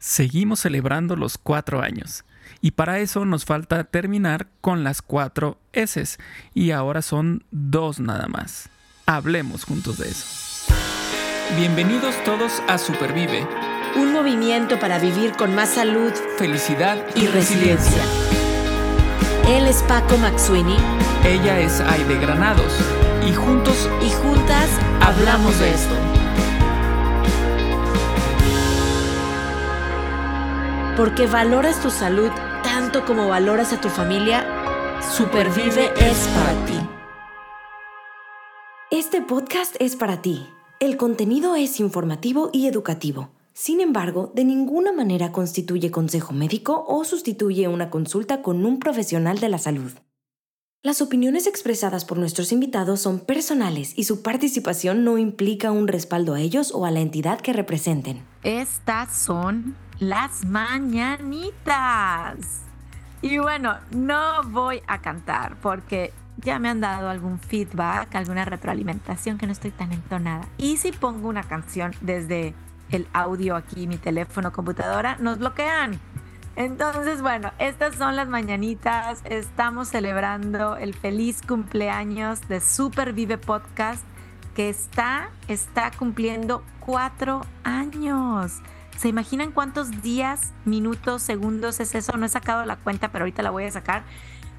Seguimos celebrando los cuatro años. Y para eso nos falta terminar con las cuatro S. Y ahora son dos nada más. Hablemos juntos de eso. Bienvenidos todos a Supervive. Un movimiento para vivir con más salud, felicidad y, y resiliencia. Él es Paco Maxuini. Ella es Aide Granados. Y juntos y juntas hablamos de esto. Porque valoras tu salud tanto como valoras a tu familia, Supervive es para ti. Este podcast es para ti. El contenido es informativo y educativo. Sin embargo, de ninguna manera constituye consejo médico o sustituye una consulta con un profesional de la salud. Las opiniones expresadas por nuestros invitados son personales y su participación no implica un respaldo a ellos o a la entidad que representen. Estas son las mañanitas. Y bueno, no voy a cantar porque ya me han dado algún feedback, alguna retroalimentación que no estoy tan entonada. Y si pongo una canción desde el audio aquí, mi teléfono, computadora, nos bloquean. Entonces, bueno, estas son las mañanitas. Estamos celebrando el feliz cumpleaños de Super Vive Podcast que está, está cumpliendo cuatro años. ¿Se imaginan cuántos días, minutos, segundos es eso? No he sacado la cuenta, pero ahorita la voy a sacar.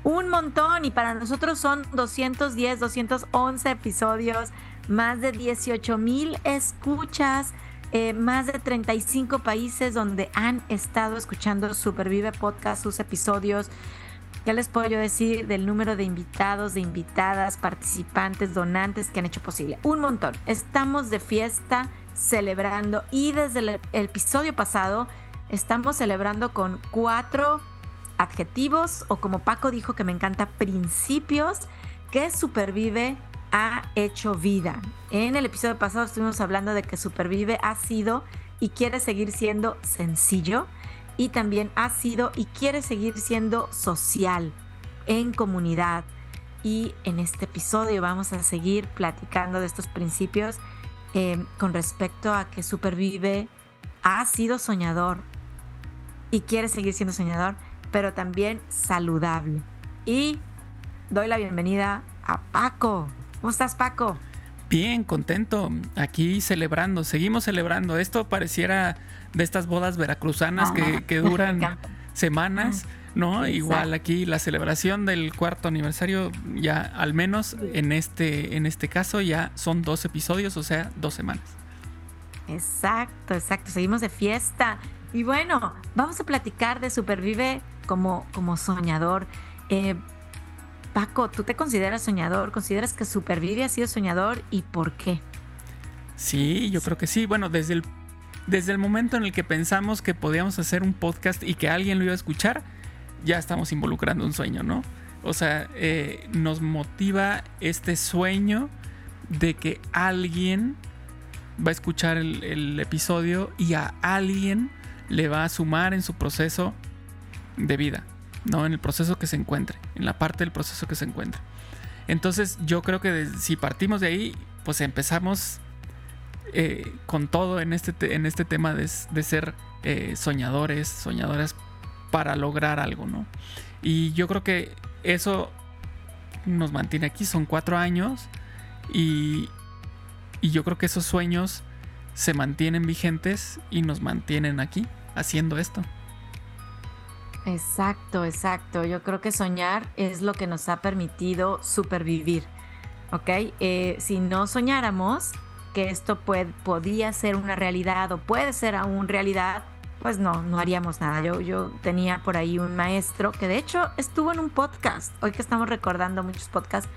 Un montón y para nosotros son 210, 211 episodios, más de 18 mil escuchas. Eh, más de 35 países donde han estado escuchando Supervive Podcast, sus episodios. Ya les puedo yo decir del número de invitados, de invitadas, participantes, donantes que han hecho posible. Un montón. Estamos de fiesta, celebrando y desde el episodio pasado estamos celebrando con cuatro adjetivos o como Paco dijo que me encanta, principios que Supervive ha hecho vida. En el episodio pasado estuvimos hablando de que Supervive ha sido y quiere seguir siendo sencillo y también ha sido y quiere seguir siendo social, en comunidad. Y en este episodio vamos a seguir platicando de estos principios eh, con respecto a que Supervive ha sido soñador y quiere seguir siendo soñador, pero también saludable. Y doy la bienvenida a Paco. ¿Cómo estás, Paco? Bien, contento. Aquí celebrando, seguimos celebrando. Esto pareciera de estas bodas veracruzanas que, duran semanas, ¿no? Igual aquí la celebración del cuarto aniversario, ya al menos en este, en este caso, ya son dos episodios, o sea, dos semanas. Exacto, exacto. Seguimos de fiesta. Y bueno, vamos a platicar de Supervive como, como soñador. Eh, Paco, ¿tú te consideras soñador? ¿Consideras que Supervive ha sido soñador y por qué? Sí, yo creo que sí. Bueno, desde el, desde el momento en el que pensamos que podíamos hacer un podcast y que alguien lo iba a escuchar, ya estamos involucrando un sueño, ¿no? O sea, eh, nos motiva este sueño de que alguien va a escuchar el, episodio y a alguien le va a sumar en su proceso de vida. ¿no? En el proceso que se encuentre, en la parte del proceso que se encuentre. Entonces yo creo que si partimos de ahí, pues empezamos eh, con todo en este, en este tema de, ser eh, soñadores, soñadoras para lograr algo, ¿no? Y yo creo que eso nos mantiene aquí, son cuatro años y, y yo creo que esos sueños se mantienen vigentes y nos mantienen aquí haciendo esto. Exacto, exacto. Yo creo que soñar es lo que nos ha permitido supervivir. ¿Ok? Eh, si no soñáramos que esto podía ser una realidad o puede ser aún realidad, pues no, no haríamos nada. Yo, yo tenía por ahí un maestro que de hecho estuvo en un podcast, hoy que estamos recordando muchos podcasts,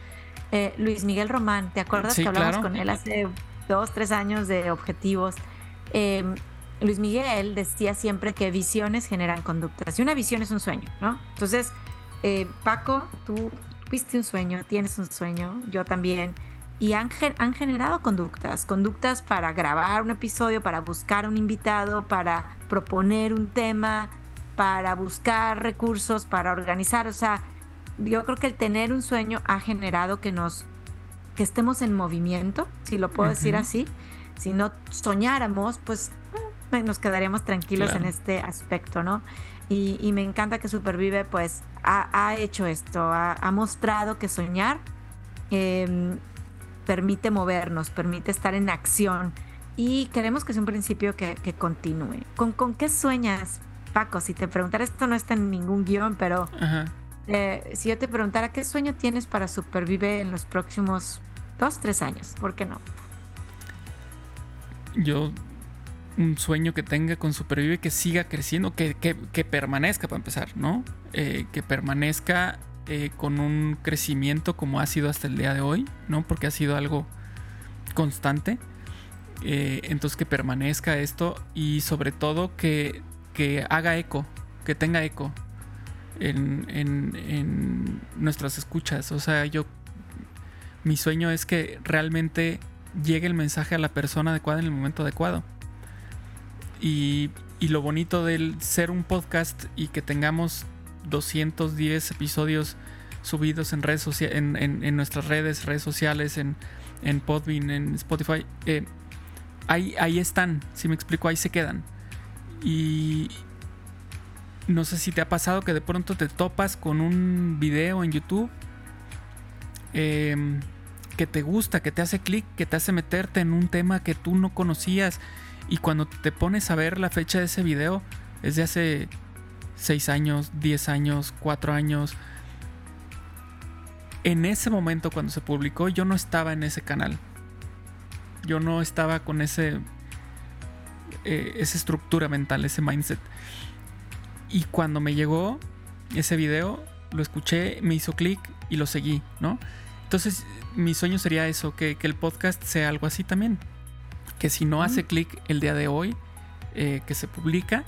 eh, Luis Miguel Román, ¿te acuerdas que hablamos con él hace dos, tres años de objetivos? Eh, Luis Miguel decía siempre que visiones generan conductas y una visión es un sueño, ¿no? Entonces, eh, Paco, tú viste un sueño, tienes un sueño, yo también, y han, han generado conductas, conductas para grabar un episodio, para buscar un invitado, para proponer un tema, para buscar recursos, para organizar, o sea, yo creo que el tener un sueño ha generado que nos que estemos en movimiento, si lo puedo decir así. Si no soñáramos, pues nos quedaríamos tranquilos en este aspecto, ¿no? Y, me encanta que Supervive pues ha, hecho esto, ha, mostrado que soñar em, permite movernos, permite estar en acción y queremos que sea un principio que, continúe. ¿Con, ¿Con qué sueñas, Paco? Si te preguntara, esto no está en ningún guion, pero eh, si yo te preguntara, ¿qué sueño tienes para Supervive en los próximos dos, tres años? ¿Por qué no? Yo un sueño que tenga con Supervive que siga creciendo, que, permanezca para empezar, ¿no? Eh, que permanezca eh, con un crecimiento como ha sido hasta el día de hoy, ¿no? Porque ha sido algo constante. Eh, entonces que permanezca esto y sobre todo que, haga eco, que tenga eco en, en nuestras escuchas. O sea, yo, mi sueño es que realmente llegue el mensaje a la persona adecuada en el momento adecuado y, lo bonito del ser un podcast y que tengamos 210 episodios subidos en redes en, en, nuestras redes, redes sociales, en, en Podbean, en Spotify, eh, ahí, ahí están, si me explico, ahí se quedan. Y no sé si te ha pasado que de pronto te topas con un video en YouTube em, que te gusta, que te hace clic, que te hace meterte en un tema que tú no conocías y cuando te pones a ver la fecha de ese video, es de hace 6 años, 10 años, 4 años. En ese momento cuando se publicó yo no estaba en ese canal. Yo no estaba con ese eh, esa estructura mental, ese mindset. Y cuando me llegó ese video, lo escuché, me hizo clic y lo seguí, ¿no? Entonces, mi sueño sería eso, que, que el podcast sea algo así también que si no hace clic el día de hoy, eh, que se publica,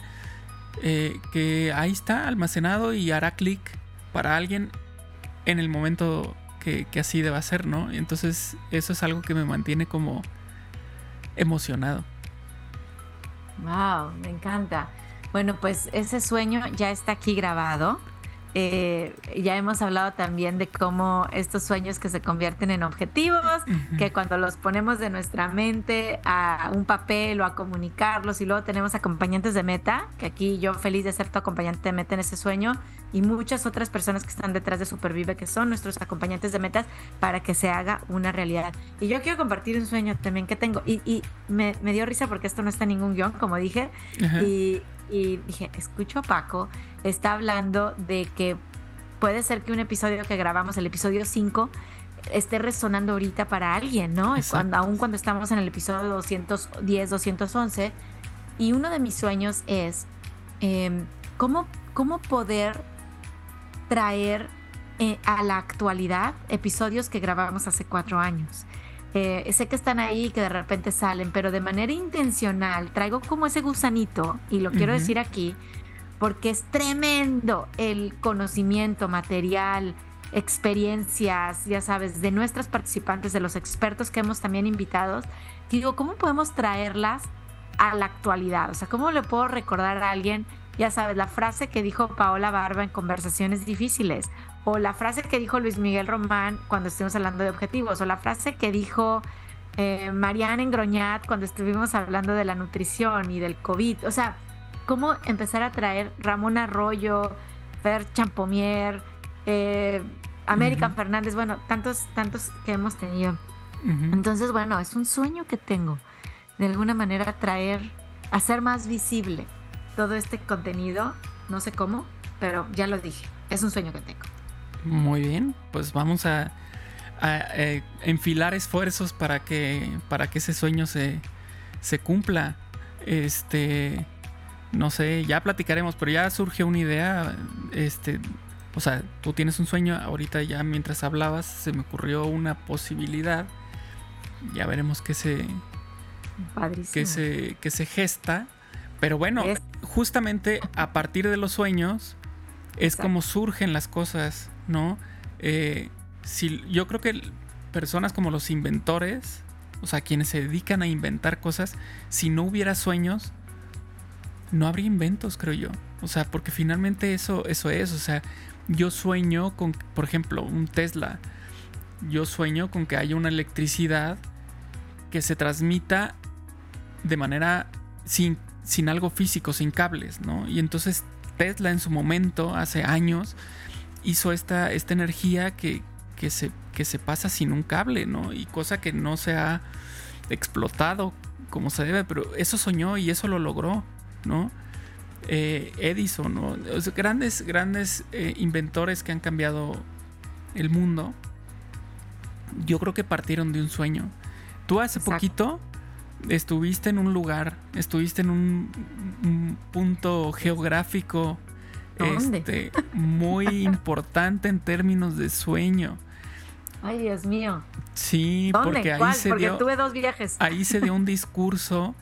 eh, que ahí está almacenado y hará clic para alguien en el momento que, así deba ser, ¿no? Entonces eso es algo que me mantiene como emocionado. Wow, me encanta. Bueno, pues ese sueño ya está aquí grabado. Eh, ya hemos hablado también de cómo estos sueños que se convierten en objetivos, que cuando los ponemos de nuestra mente a un papel o a comunicarlos y luego tenemos acompañantes de meta, que aquí yo feliz de ser tu acompañante de meta en ese sueño y muchas otras personas que están detrás de Supervive que son nuestros acompañantes de metas para que se haga una realidad. Y yo quiero compartir un sueño también que tengo y, me, dio risa porque esto no está en ningún guion, como dije, y y dije, escucho a Paco, está hablando de que puede ser que un episodio que grabamos, el episodio 5, esté resonando ahorita para alguien, ¿no? Cuando, aún cuando estamos en el episodio 210, 211. Y uno de mis sueños es em, ¿cómo, cómo poder traer eh, a la actualidad episodios que grabamos hace cuatro años. Eh, sé que están ahí y que de repente salen, pero de manera intencional traigo como ese gusanito, y lo quiero decir aquí, porque es tremendo el conocimiento material, experiencias, ya sabes, de nuestras participantes, de los expertos que hemos también invitados. Digo, ¿cómo podemos traerlas a la actualidad? O sea, ¿cómo le puedo recordar a alguien, ya sabes, la frase que dijo Paola Barba en conversaciones difíciles? O la frase que dijo Luis Miguel Román cuando estuvimos hablando de objetivos, o la frase que dijo eh, Mariana Engroñat cuando estuvimos hablando de la nutrición y del COVID. O sea, cómo empezar a traer Ramón Arroyo, Fer Champomier, eh, América Fernández, bueno, tantos, tantos que hemos tenido. Entonces, bueno, es un sueño que tengo, de alguna manera traer, hacer más visible todo este contenido, no sé cómo, pero ya lo dije, es un sueño que tengo. Muy bien, pues vamos a, eh, enfilar esfuerzos para que, para que ese sueño se, se cumpla. Este, no sé, ya platicaremos, pero ya surgió una idea. Este, o sea, tú tienes un sueño, ahorita ya mientras hablabas se me ocurrió una posibilidad. Ya veremos qué se, qué se, qué se gesta. Pero bueno, justamente a partir de los sueños es como surgen las cosas. ¿No? Eh, si, yo creo que personas como los inventores, o sea, quienes se dedican a inventar cosas, si no hubiera sueños, no habría inventos, creo yo. O sea, porque finalmente eso, eso es. O sea, yo sueño con, por ejemplo, un Tesla. Yo sueño con que haya una electricidad que se transmita de manera sin, sin algo físico, sin cables, ¿no? Y entonces Tesla en su momento, hace años, hizo esta, esta energía que, que, se, que se pasa sin un cable, ¿no? Y cosa que no se ha explotado como se debe, pero eso soñó y eso lo logró, ¿no? Eh, Edison, ¿no? grandes, grandes eh, inventores que han cambiado el mundo, yo creo que partieron de un sueño. Tú hace poquito estuviste en un lugar, estuviste en un, punto geográfico este, muy importante en términos de sueño. Ay, Dios mío. Sí, porque ahí se porque dio. tuve dos viajes. Ahí se dio un discurso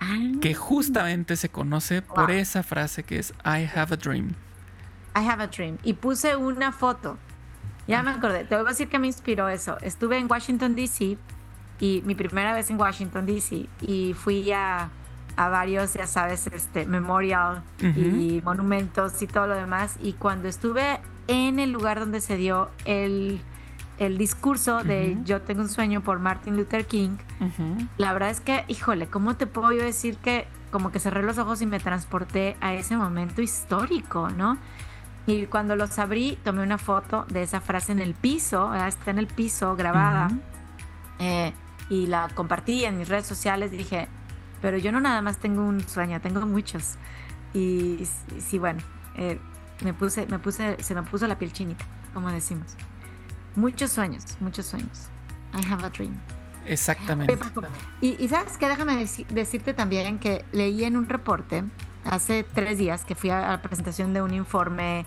que justamente se conoce por esa frase que es I have a dream. I have a dream. Y puse una foto. Ya me acordé. Te voy a decir que me inspiró eso. Estuve en Washington, D.C. y mi primera vez en Washington, D.C. y fui a, a, varios, ya sabes, este, memorial y monumentos y todo lo demás. Y cuando estuve en el lugar donde se dio el el discurso de Yo tengo un sueño por Martin Luther King, la verdad es que, híjole, ¿cómo te puedo yo decir que como que cerré los ojos y me transporté a ese momento histórico, ¿no? Y cuando los abrí, tomé una foto de esa frase en el piso, está en el piso grabada, eh, y la compartí en mis redes sociales. Y dije, pero yo no nada más tengo un sueño, tengo muchos. Y sí, bueno, eh, me puse, me puse, se me puso la piel chinita, como decimos. Muchos sueños, muchos sueños. I have a dream. Exactamente. Y, sabes que déjame decirte también que leí en un reporte hace tres días que fui a la presentación de un informe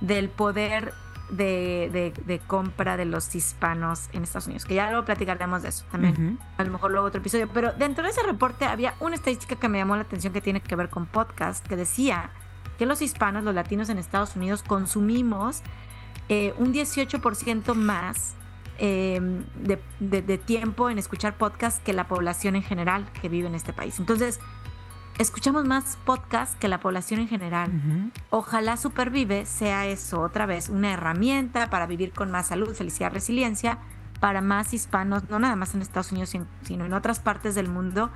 del poder de, compra de los hispanos en Estados Unidos, que ya luego platicaremos de eso también, a lo mejor luego otro episodio, pero dentro de ese reporte había una estadística que me llamó la atención que tiene que ver con podcast, que decía que los hispanos, los latinos en Estados Unidos consumimos eh, un 18% más em, de, tiempo en escuchar podcast que la población en general que vive en este país. Entonces, escuchamos más podcast que la población en general. Ojalá Supervive sea eso otra vez, una herramienta para vivir con más salud, felicidad, resiliencia para más hispanos, no nada más en Estados Unidos, sino en otras partes del mundo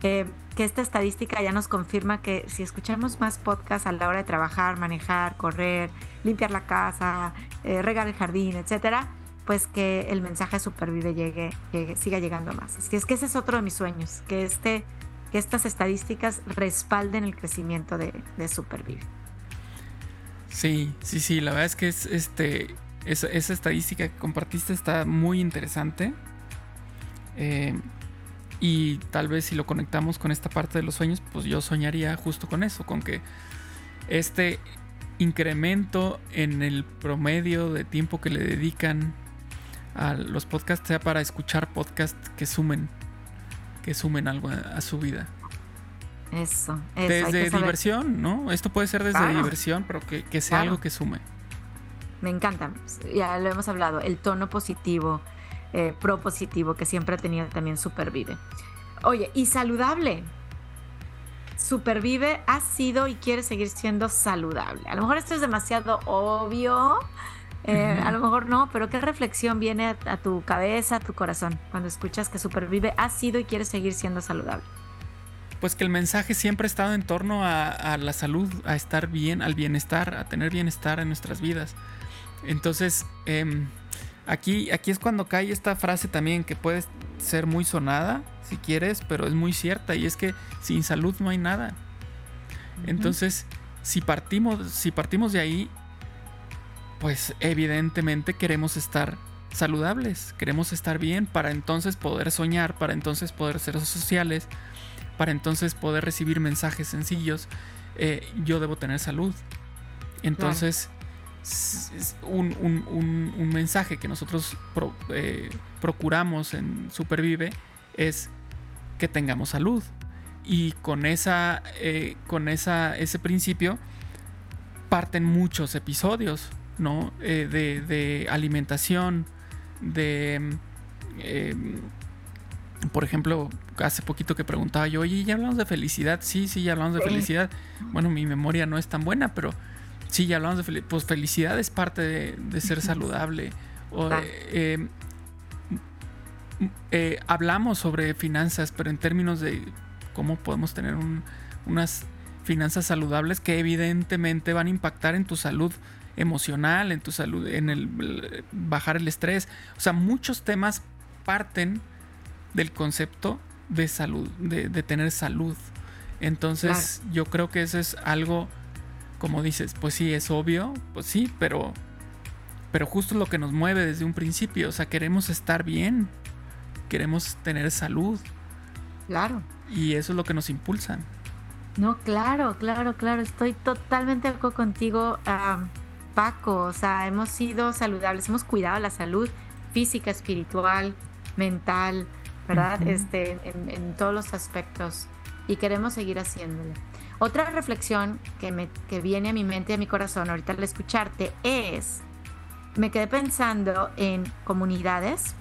que esta estadística ya nos confirma que si escuchamos más podcasts a la hora de trabajar, manejar, correr, limpiar la casa, eh, regar el jardín, etcétera, pues que el mensaje supervive llegue, siga llegando más. Así es que ese es otro de mis sueños, que este que estas estadísticas respalden el crecimiento de, de Supervive. Sí, sí, sí, la verdad es que es este esa, estadística que compartiste está muy interesante. Eh, y tal vez si lo conectamos con esta parte de los sueños, pues yo soñaría justo con eso, con que este incremento en el promedio de tiempo que le dedican a los podcasts sea para escuchar podcasts que sumen, que sumen algo a, su vida. Eso, Desde diversión, ¿no? Esto puede ser desde diversión, pero que, sea algo que sume. Me encanta, ya lo hemos hablado, el tono positivo, eh, propositivo que siempre ha tenido también Supervive. Oye, y saludable. Supervive ha sido y quiere seguir siendo saludable. A lo mejor esto es demasiado obvio, eh, a lo mejor no, pero ¿qué reflexión viene a, tu cabeza, a tu corazón, cuando escuchas que Supervive ha sido y quiere seguir siendo saludable? Pues que el mensaje siempre ha estado en torno a, la salud, a estar bien, al bienestar, a tener bienestar en nuestras vidas. Entonces, eh, Aquí, aquí es cuando cae esta frase también que puede ser muy sonada, si quieres, pero es muy cierta y es que sin salud no hay nada. Entonces, si partimos, si partimos de ahí, pues evidentemente queremos estar saludables, queremos estar bien para entonces poder soñar, para entonces poder ser sociales, para entonces poder recibir mensajes sencillos. Eh, yo debo tener salud. Entonces, un, mensaje que nosotros eh, procuramos en Supervive es que tengamos salud. Y con, esa, eh, con esa, ese principio parten muchos episodios, ¿no? Eh, de, alimentación, de... por ejemplo, hace poquito que preguntaba yo, oye, ¿ya hablamos de felicidad? Sí, sí, ya hablamos de felicidad. Bueno, mi memoria no es tan buena, pero Sí, ya hablamos de felicidad. Pues felicidad es parte de, ser saludable. Eh, eh, hablamos sobre finanzas, pero en términos de cómo podemos tener unas finanzas saludables que evidentemente van a impactar en tu salud emocional, en tu salud, en el bajar el estrés. O sea, muchos temas parten del concepto de salud, de, tener salud. Entonces, yo creo que eso es algo, como dices, pues sí, es obvio, pues sí, pero, pero justo lo que nos mueve desde un principio. O sea, queremos estar bien, queremos tener salud. Claro. Y eso es lo que nos impulsa. No, claro, claro, claro. Estoy totalmente de acuerdo contigo, Paco. O sea, hemos sido saludables, hemos cuidado la salud física, espiritual, mental, ¿verdad? Este, en, todos los aspectos. Y queremos seguir haciéndolo. Otra reflexión que, me, que viene a mi mente y a mi corazón ahorita al escucharte es, me quedé pensando en comunidades,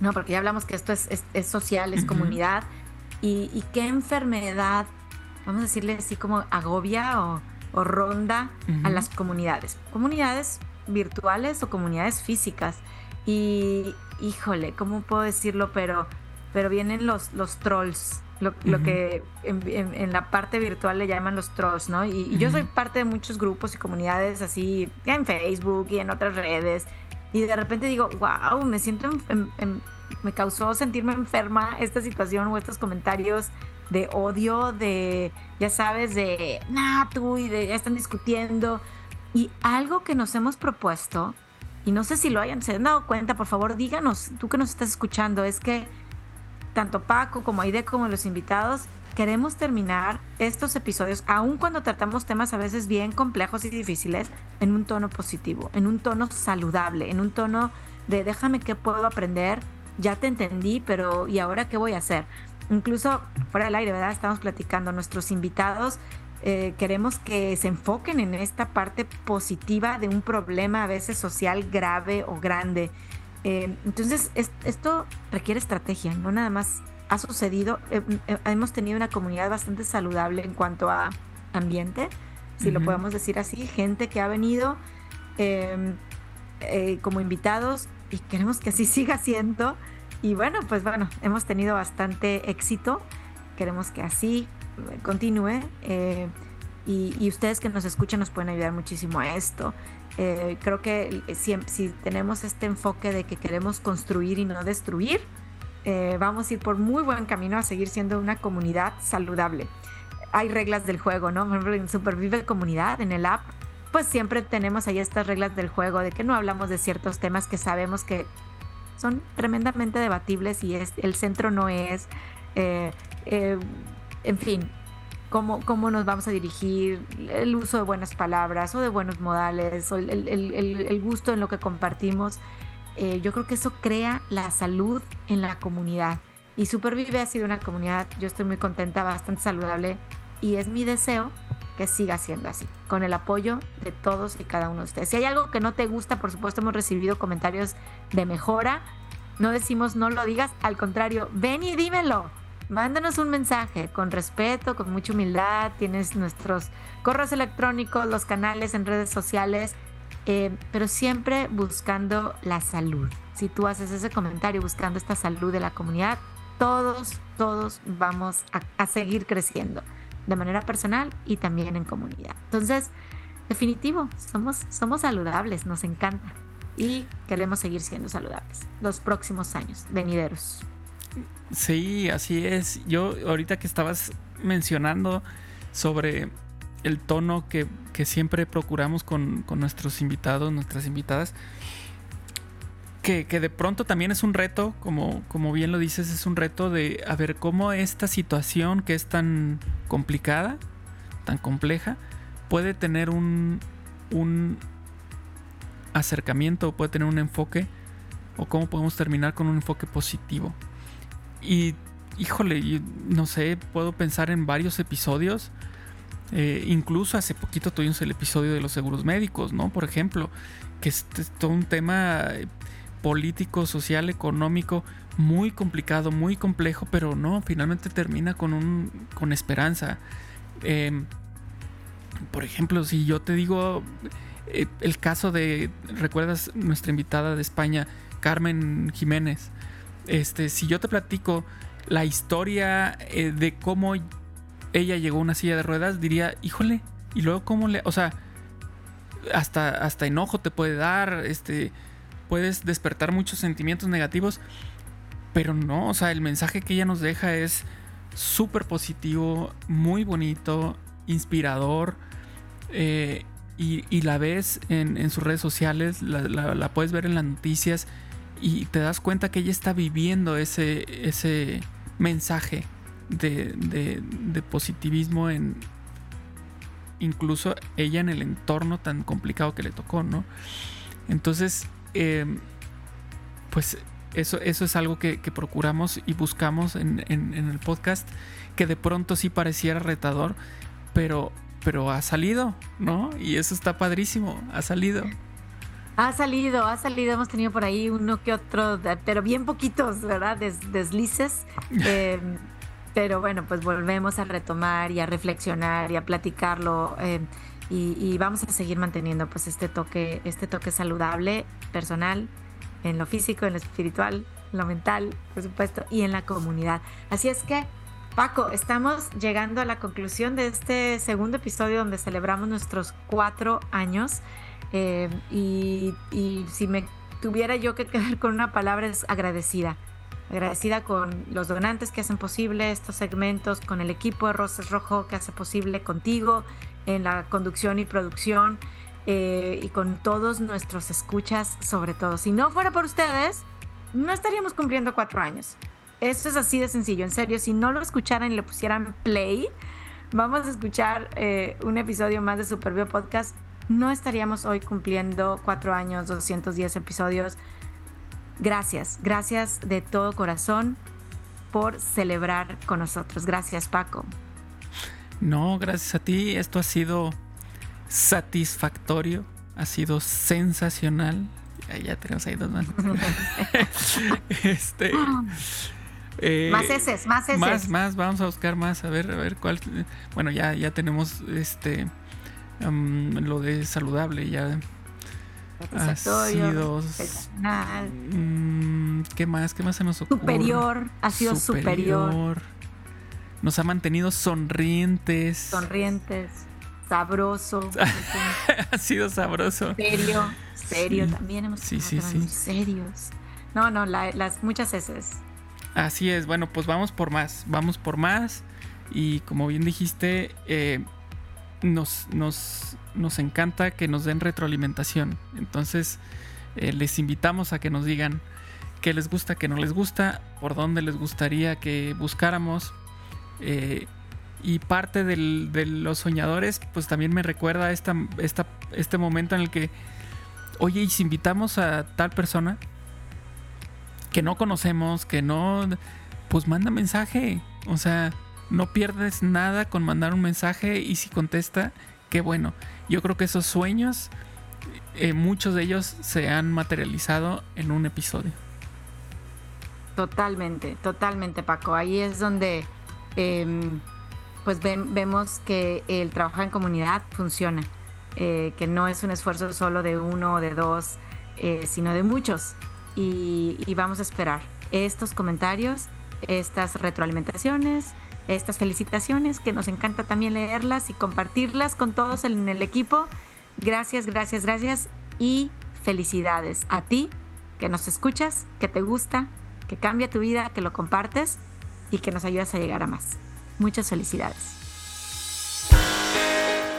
¿no? Porque ya hablamos que esto es, es, social, es comunidad. Y, y, qué enfermedad, vamos a decirle así como agobia o, o ronda a las comunidades. Comunidades virtuales o comunidades físicas. Y híjole, ¿cómo puedo decirlo? Pero, pero vienen los, los trolls, lo, que en, la parte virtual le llaman los trolls, ¿no? Y, yo soy parte de muchos grupos y comunidades así, en Facebook y en otras redes. Y de repente digo, wow, me siento, me causó sentirme enferma esta situación o estos comentarios de odio, de, ya sabes, de, nah, tú, y de, ya están discutiendo. Y algo que nos hemos propuesto y no sé si lo hayan se han dado cuenta, por favor, díganos, tú que nos estás escuchando, es que tanto Paco como Aide como los invitados queremos terminar estos episodios, aun cuando tratamos temas a veces bien complejos y difíciles, en un tono positivo, en un tono saludable, en un tono de déjame qué puedo aprender, ya te entendí, pero ¿y ahora qué voy a hacer? Incluso fuera del aire, ¿verdad? Estamos platicando, nuestros invitados eh, queremos que se enfoquen en esta parte positiva de un problema a veces social grave o grande. Eh, entonces, esto requiere estrategia, no nada más ha sucedido. Eh, hemos tenido una comunidad bastante saludable en cuanto a ambiente, si lo podemos decir así, gente que ha venido como invitados y queremos que así siga siendo. Y bueno, pues bueno, hemos tenido bastante éxito. Queremos que así continúe. Eh, y, ustedes que nos escuchan nos pueden ayudar muchísimo a esto. Eh, creo que si, si, tenemos este enfoque de que queremos construir y no destruir, eh, vamos a ir por muy buen camino a seguir siendo una comunidad saludable. Hay reglas del juego, ¿no? Por ejemplo, en Supervive Comunidad, en el app, pues siempre tenemos ahí estas reglas del juego de que no hablamos de ciertos temas que sabemos que son tremendamente debatibles y es, el centro no es en fin, cómo, cómo nos vamos a dirigir, el uso de buenas palabras o de buenos modales, o el, gusto en lo que compartimos. Eh, yo creo que eso crea la salud en la comunidad. Y Supervive ha sido una comunidad, yo estoy muy contenta, bastante saludable y es mi deseo que siga siendo así, con el apoyo de todos y cada uno de ustedes. Si hay algo que no te gusta, por supuesto hemos recibido comentarios de mejora. No decimos no lo digas, al contrario, ven y dímelo mándanos un mensaje con respeto, con mucha humildad. Tienes nuestros correos electrónicos, los canales en redes sociales, eh, pero siempre buscando la salud. Si tú haces ese comentario buscando esta salud de la comunidad, todos, todos vamos a, seguir creciendo de manera personal y también en comunidad. Entonces, definitivo, somos, somos saludables, nos encanta y queremos seguir siendo saludables los próximos años venideros. Sí, así es. Yo ahorita que estabas mencionando sobre el tono que, siempre procuramos con, nuestros invitados, nuestras invitadas, que, de pronto también es un reto, como, como bien lo dices, es un reto de a ver cómo esta situación que es tan complicada, tan compleja, puede tener un, un acercamiento, puede tener un enfoque, o cómo podemos terminar con un enfoque positivo. Y híjole, no sé, puedo pensar en varios episodios. Eh, incluso hace poquito tuvimos el episodio de los seguros médicos, ¿no? Por ejemplo, que es, todo un tema eh, político, social, económico muy complicado, muy complejo, pero no, finalmente termina con un con esperanza. Em, por ejemplo, si yo te digo eh, el caso de, ¿recuerdas nuestra invitada de España, Carmen Jiménez? Este, si yo te platico la historia eh, de cómo ella llegó a una silla de ruedas, diría, híjole, y luego cómo le, o sea, hasta, hasta enojo te puede dar, este, puedes despertar muchos sentimientos negativos, pero no, o sea, el mensaje que ella nos deja es súper positivo, muy bonito, inspirador. Eh, y, la ves en, sus redes sociales, la, puedes ver en las noticias y te das cuenta que ella está viviendo ese, ese mensaje de, positivismo en incluso ella en el entorno tan complicado que le tocó, ¿no? Entonces, em, pues eso, eso es algo que, procuramos y buscamos en, el podcast, que de pronto sí pareciera retador, pero, pero ha salido, ¿no? Y eso está padrísimo, ha salido. Ha salido, ha salido, hemos tenido por ahí uno que otro, pero bien poquitos, ¿verdad? deslices. Em, pero bueno, pues volvemos a retomar y a reflexionar y a platicarlo. Em, y, y, vamos a seguir manteniendo pues este toque, este toque saludable, personal, en lo físico, en lo espiritual, en lo mental, por supuesto, y en la comunidad. Así es que, Paco, estamos llegando a la conclusión de este segundo episodio donde celebramos nuestros cuatro años. Eh, y, si me tuviera yo que quedar con una palabra es agradecida. Agradecida con los donantes que hacen posible estos segmentos, con el equipo de Roses Rojo que hace posible contigo en la conducción y producción eh, y con todos nuestros escuchas, sobre todo. Si no fuera por ustedes, no estaríamos cumpliendo cuatro años. Esto es así de sencillo, en serio. Si no lo escucharan y le pusieran play, vamos a escuchar eh, un episodio más de Superbio Podcast. No estaríamos hoy cumpliendo cuatro años, 210 episodios. Gracias, gracias de todo corazón por celebrar con nosotros. Gracias, Paco. No, gracias a ti. Esto ha sido satisfactorio, ha sido sensacional. Ya, tenemos ahí dos manos. este. Eh, más heces, más heces. Más, más, vamos a buscar más, a ver, a ver cuál. Bueno, ya, ya tenemos este lo de saludable, ya. Ha sido. Mm, ¿Qué más? ¿Qué más se nos ocurre? Superior, ha sido superior. Nos ha mantenido sonrientes. Sonrientes sabroso. ha sido sabroso. Serio, serio también hemos sí, sí, sí. serios. No, no, las muchas veces. Así es, bueno, pues vamos por más, vamos por más. Y como bien dijiste, eh, nos, nos, nos, encanta que nos den retroalimentación. Entonces, eh, les invitamos a que nos digan qué les gusta, qué no les gusta, por dónde les gustaría que buscáramos. Eh, y parte de los soñadores, pues también me recuerda esta, esta, este momento en el que, oye, y si invitamos a tal persona que no conocemos, que no, pues manda mensaje. O sea, no pierdes nada con mandar un mensaje y si contesta, qué bueno. Yo creo que esos sueños, eh, muchos de ellos se han materializado en un episodio. Totalmente, totalmente, Paco. Ahí es donde... Em, pues vemos que el trabajo en comunidad funciona, eh, que no es un esfuerzo solo de uno o de dos, eh, sino de muchos. Y, vamos a esperar estos comentarios, estas retroalimentaciones, estas felicitaciones, que nos encanta también leerlas y compartirlas con todos en el equipo. Gracias, gracias, gracias y felicidades a ti que nos escuchas, que te gusta, que cambia tu vida, que lo compartes y que nos ayudas a llegar a más. Muchas felicidades.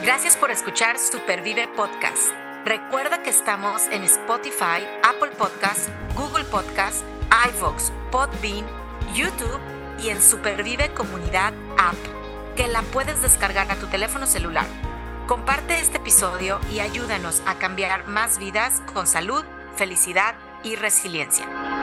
Gracias por escuchar Supervive Podcast. Recuerda que estamos en Spotify, Apple Podcast, Google Podcast, iVoox, Podbean, YouTube y en Supervive Comunidad App, que la puedes descargar a tu teléfono celular. Comparte este episodio y ayúdanos a cambiar más vidas con salud, felicidad y resiliencia.